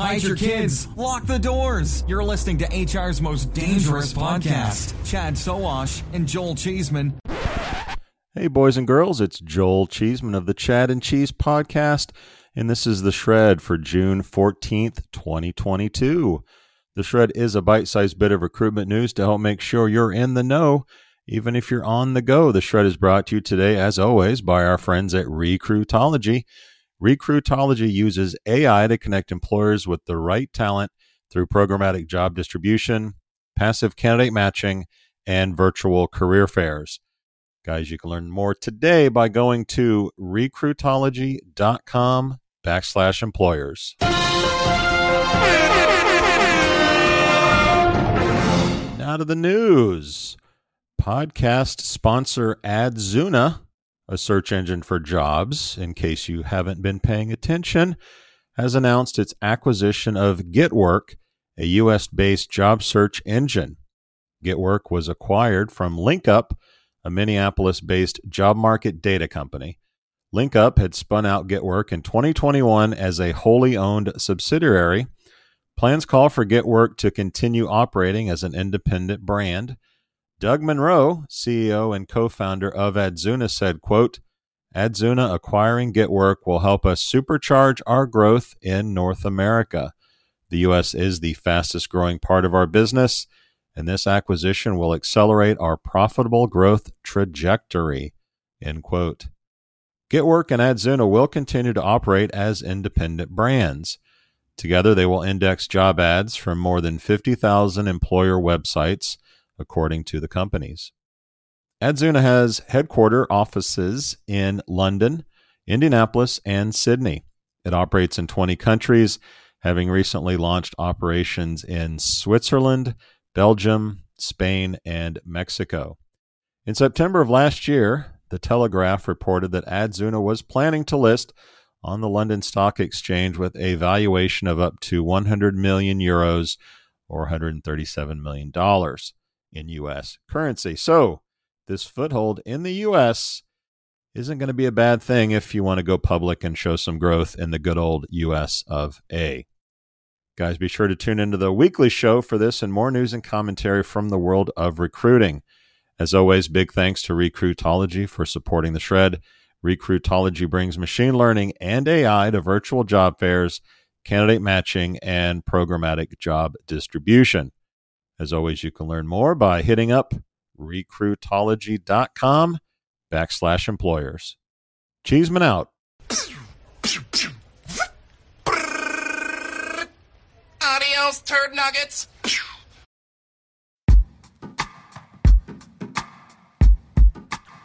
Hide your kids. Lock the doors. You're listening to HR's most dangerous podcast. Chad Sowash and Joel Cheeseman. Hey, boys and girls, it's Joel Cheeseman of the Chad and Cheese podcast, and this is the Shred for June 14th, 2022. The Shred is a bite sized bit of recruitment news to help make sure you're in the know, even if you're on the go. The Shred is brought to you today, as always, by our friends at Recruitology. Recruitology uses AI to connect employers with the right talent through programmatic job distribution, passive candidate matching, and virtual career fairs. Guys, you can learn more today by going to recruitology.com backslash employers. Now to the news. Podcast sponsor Adzuna a search engine for jobs, in case you haven't been paying attention, has announced its acquisition of GetWork, a US based job search engine. GetWork was acquired from LinkUp, a Minneapolis based job market data company. LinkUp had spun out GetWork in 2021 as a wholly owned subsidiary. Plans call for GetWork to continue operating as an independent brand. Doug Monroe, CEO and co-founder of Adzuna, said, quote, Adzuna acquiring GetWork will help us supercharge our growth in North America. The U.S. is the fastest growing part of our business, and this acquisition will accelerate our profitable growth trajectory. End quote. GetWork and Adzuna will continue to operate as independent brands. Together, they will index job ads from more than 50,000 employer websites according to the companies. Adzuna has headquarter offices in London, Indianapolis, and Sydney. It operates in 20 countries, having recently launched operations in Switzerland, Belgium, Spain, and Mexico. In September of last year, the Telegraph reported that Adzuna was planning to list on the London Stock Exchange with a valuation of up to 100 million euros or 137 million dollars in U.S. currency. So, this foothold in the U.S. isn't going to be a bad thing if you want to go public and show some growth in the good old U.S. of A. Guys, be sure to tune into the weekly show for this and more news and commentary from the world of recruiting. As always, big thanks to Recruitology for supporting the shred. Recruitology brings machine learning and AI to virtual job fairs, candidate matching, and programmatic job distribution. As always, you can learn more by hitting up recruitology.com backslash employers. Cheeseman out. Adios, turd nuggets.